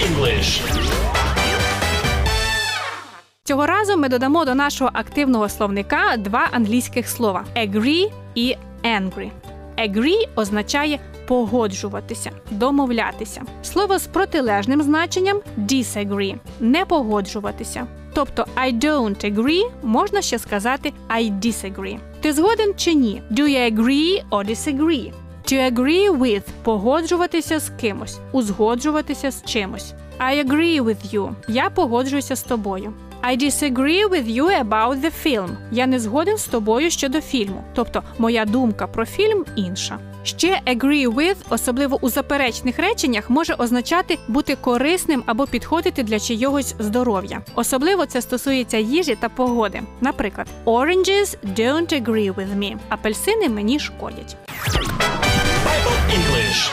English. Цього разу ми додамо до нашого активного словника два англійських слова agree і angry. Agree означає погоджуватися, домовлятися. Слово з протилежним значенням disagree не погоджуватися. Тобто I don't agree можна ще сказати I disagree. Ти згоден чи ні? Do you agree or disagree? To agree with погоджуватися з кимось, узгоджуватися з чимось. I agree with you. Я погоджуюся з тобою. I disagree with you about the film. Я не згоден з тобою щодо фільму. Тобто, моя думка про фільм інша. Ще agree with, особливо у заперечних реченнях, може означати бути корисним або підходити для чийогось здоров'я. Особливо це стосується їжі та погоди. Наприклад, oranges don't agree with me. Апельсини мені шкодять. English.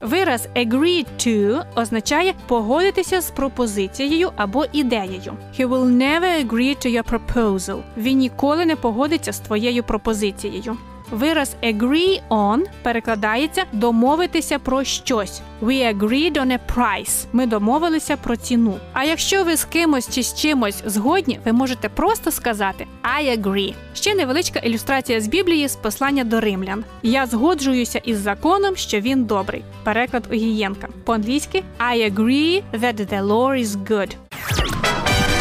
Вираз agree to означає погодитися з пропозицією або ідеєю. He will never agree to your proposal. Він ніколи не погодиться з твоєю пропозицією. Вираз agree on перекладається домовитися про щось. We agreed on a price. Ми домовилися про ціну. А якщо ви з кимось чи з чимось згодні, ви можете просто сказати I agree. Ще невеличка ілюстрація з Біблії з послання до римлян. Я згоджуюся із законом, що він добрий. Переклад Огієнка. По-англійськи I agree that the law is good.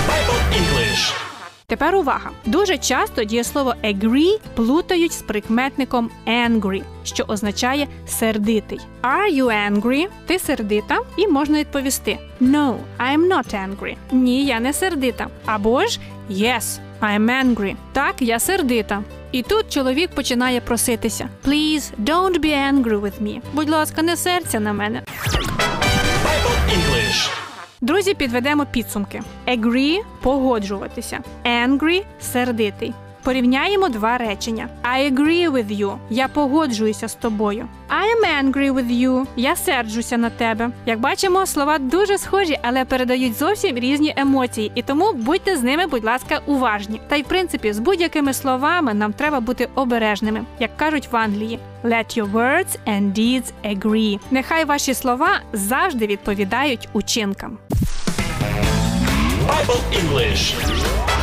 Bible English. Тепер увага! Дуже часто дієслово agree плутають з прикметником angry, що означає сердитий. Are you angry? Ти сердита? І можна відповісти No, I'm not angry. Ні, я не сердита. Або ж Yes, I'm angry. Так, я сердита. І тут чоловік починає проситися: Please, don't be angry with me. Будь ласка, не серця на мене. Друзі, підведемо підсумки. Agree – погоджуватися. Angry – сердитий. Порівняємо два речення. I agree with you. Я погоджуюся з тобою. I'm angry with you. Я серджуся на тебе. Як бачимо, слова дуже схожі, але передають зовсім різні емоції, і тому будьте з ними, будь ласка, уважні. Та й в принципі, з будь-якими словами нам треба бути обережними, як кажуть в Англії. Let your words and deeds agree. Нехай ваші слова завжди відповідають учинкам. Bible English.